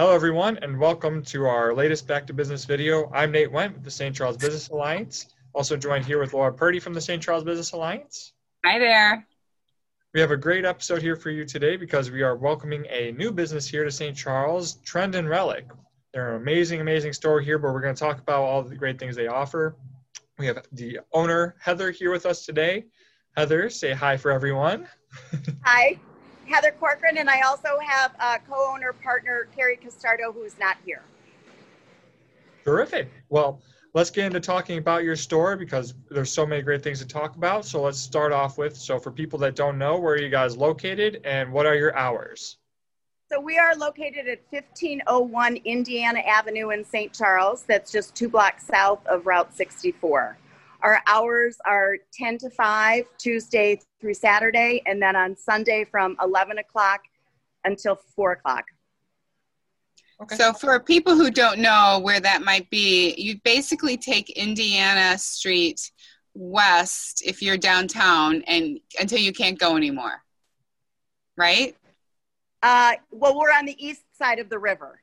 Hello, everyone, and welcome to our latest Back to Business video. I'm Nate Went with the St. Charles Business Alliance, also joined here with Laura Purdy from the St. Charles Business Alliance. Hi there. We have a great episode here for you today because we are welcoming a new business here to St. Charles, Trend and Relic. They're an amazing, amazing store here, but we're going to talk about all the great things they offer. We have the owner, Heather, here with us today. Heather, say hi for everyone. Hi. Heather Corcoran, and I also have a co-owner partner, Carrie Castardo, who's not here. Terrific. Well, let's get into talking about your store because there's so many great things to talk about. So let's start off with, so for people that don't know, where are you guys located and what are your hours? So we are located at 1501 Indiana Avenue in St. Charles. That's just two blocks south of Route 64. Our hours are 10 to 5, Tuesday through Saturday, and then on Sunday from 11 o'clock until 4 o'clock. Okay. So, for people who don't know where that might be, you basically take Indiana Street west if you're downtown and until you can't go anymore, right? Uh, well, we're on the east side of the river.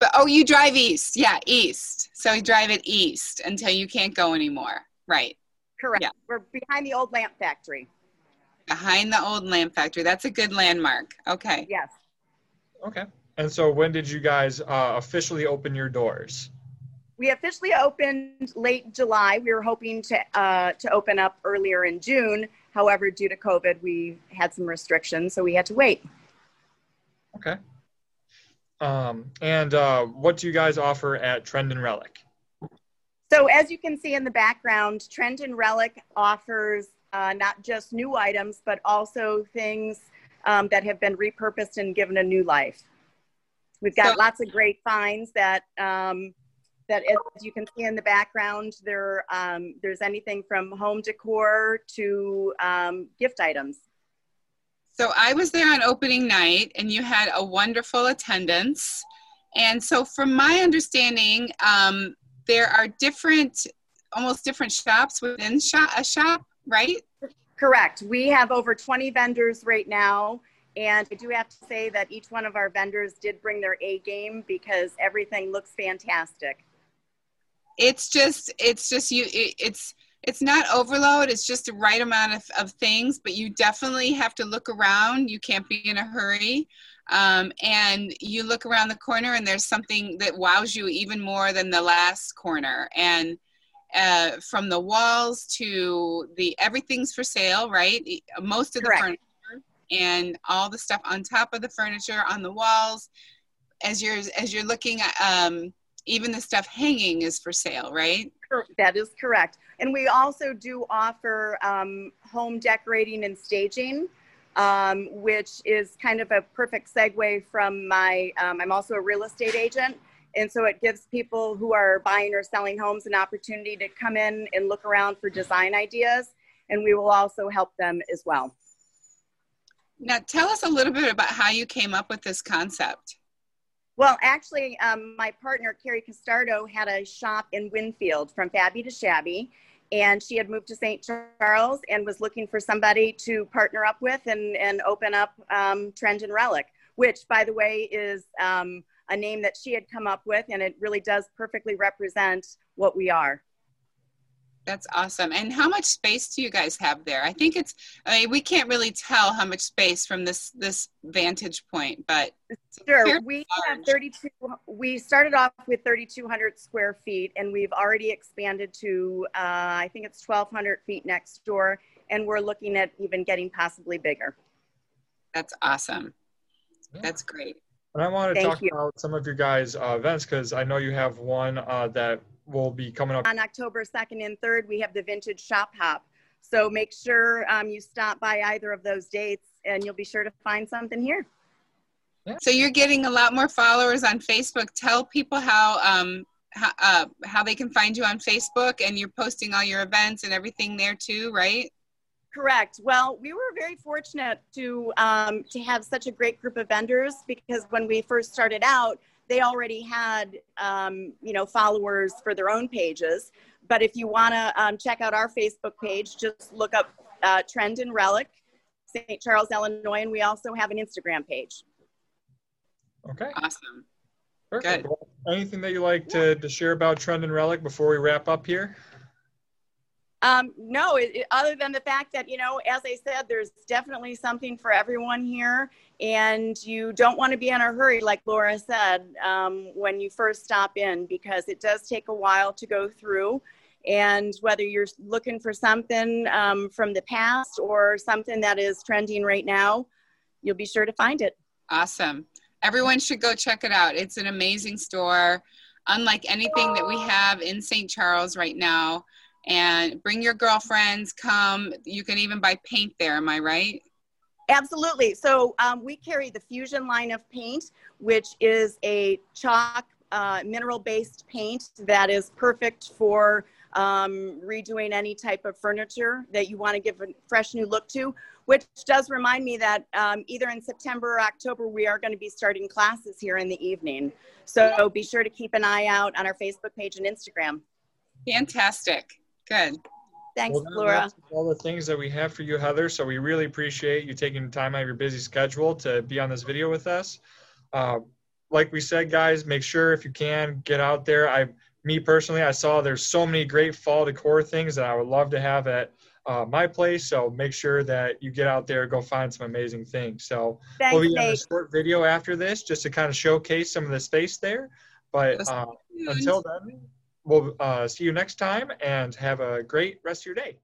But oh, you drive east, yeah, east. So you drive it east until you can't go anymore. Right. Correct. Yeah. We're behind the old lamp factory. Behind the old lamp factory. That's a good landmark. Okay. Yes. Okay. And so when did you guys uh, officially open your doors? We officially opened late July. We were hoping to uh, to open up earlier in June. However, due to COVID, we had some restrictions, so we had to wait. Okay. Um, and uh, what do you guys offer at Trend and Relic? So as you can see in the background, Trend and Relic offers uh, not just new items, but also things um, that have been repurposed and given a new life. We've got so, lots of great finds that um, that as you can see in the background, there um, there's anything from home decor to um, gift items. So I was there on opening night, and you had a wonderful attendance. And so, from my understanding, um, there are different, almost different shops within shop, a shop, right? Correct. We have over 20 vendors right now. And I do have to say that each one of our vendors did bring their A game because everything looks fantastic. It's just, it's just you, it, it's, it's not overload. It's just the right amount of, of things, but you definitely have to look around. You can't be in a hurry um, and you look around the corner and there's something that wows you even more than the last corner and uh, from the walls to the everything's for sale right most of Correct. the furniture and all the stuff on top of the furniture on the walls as you're as you're looking at um, even the stuff hanging is for sale right that is correct and we also do offer um, home decorating and staging um, which is kind of a perfect segue from my, um, I'm also a real estate agent. And so it gives people who are buying or selling homes an opportunity to come in and look around for design ideas. And we will also help them as well. Now, tell us a little bit about how you came up with this concept. Well, actually, um, my partner, Carrie Castardo, had a shop in Winfield from Fabby to Shabby and she had moved to St. Charles and was looking for somebody to partner up with and, and open up um, Trend and Relic, which, by the way, is um, a name that she had come up with, and it really does perfectly represent what we are. That's awesome. And how much space do you guys have there? I think it's I mean we can't really tell how much space from this this vantage point, but sure. We large. have 32 we started off with 3200 square feet and we've already expanded to uh, I think it's 1200 feet next door and we're looking at even getting possibly bigger. That's awesome. Yeah. That's great. And I want to Thank talk you. about some of your guys' uh, events because I know you have one uh, that will be coming up on October 2nd and 3rd. We have the Vintage Shop Hop. So make sure um, you stop by either of those dates and you'll be sure to find something here. Yeah. So you're getting a lot more followers on Facebook. Tell people how um, how, uh, how they can find you on Facebook, and you're posting all your events and everything there too, right? Correct. Well, we were very fortunate to um, to have such a great group of vendors because when we first started out, they already had um, you know followers for their own pages but if you want to um, check out our facebook page just look up uh, trend and relic st charles illinois and we also have an instagram page okay awesome Perfect. Good. Well, anything that you like to, to share about Trend and Relic before we wrap up here? Um, no, it, it- other than the fact that, you know, as I said, there's definitely something for everyone here. And you don't want to be in a hurry, like Laura said, um, when you first stop in, because it does take a while to go through. And whether you're looking for something um, from the past or something that is trending right now, you'll be sure to find it. Awesome. Everyone should go check it out. It's an amazing store, unlike anything that we have in St. Charles right now. And bring your girlfriends, come. You can even buy paint there, am I right? Absolutely. So um, we carry the Fusion line of paint, which is a chalk uh, mineral based paint that is perfect for um, redoing any type of furniture that you want to give a fresh new look to. Which does remind me that um, either in September or October, we are going to be starting classes here in the evening. So be sure to keep an eye out on our Facebook page and Instagram. Fantastic. Good. Thanks, Well, Laura. all the things that we have for you, Heather. So we really appreciate you taking time out of your busy schedule to be on this video with us. Uh, like we said, guys, make sure if you can get out there. I, me personally, I saw there's so many great fall decor things that I would love to have at uh, my place. So make sure that you get out there, go find some amazing things. So Thanks, we'll be on a short video after this just to kind of showcase some of the space there. But uh, until then, we'll uh, see you next time and have a great rest of your day.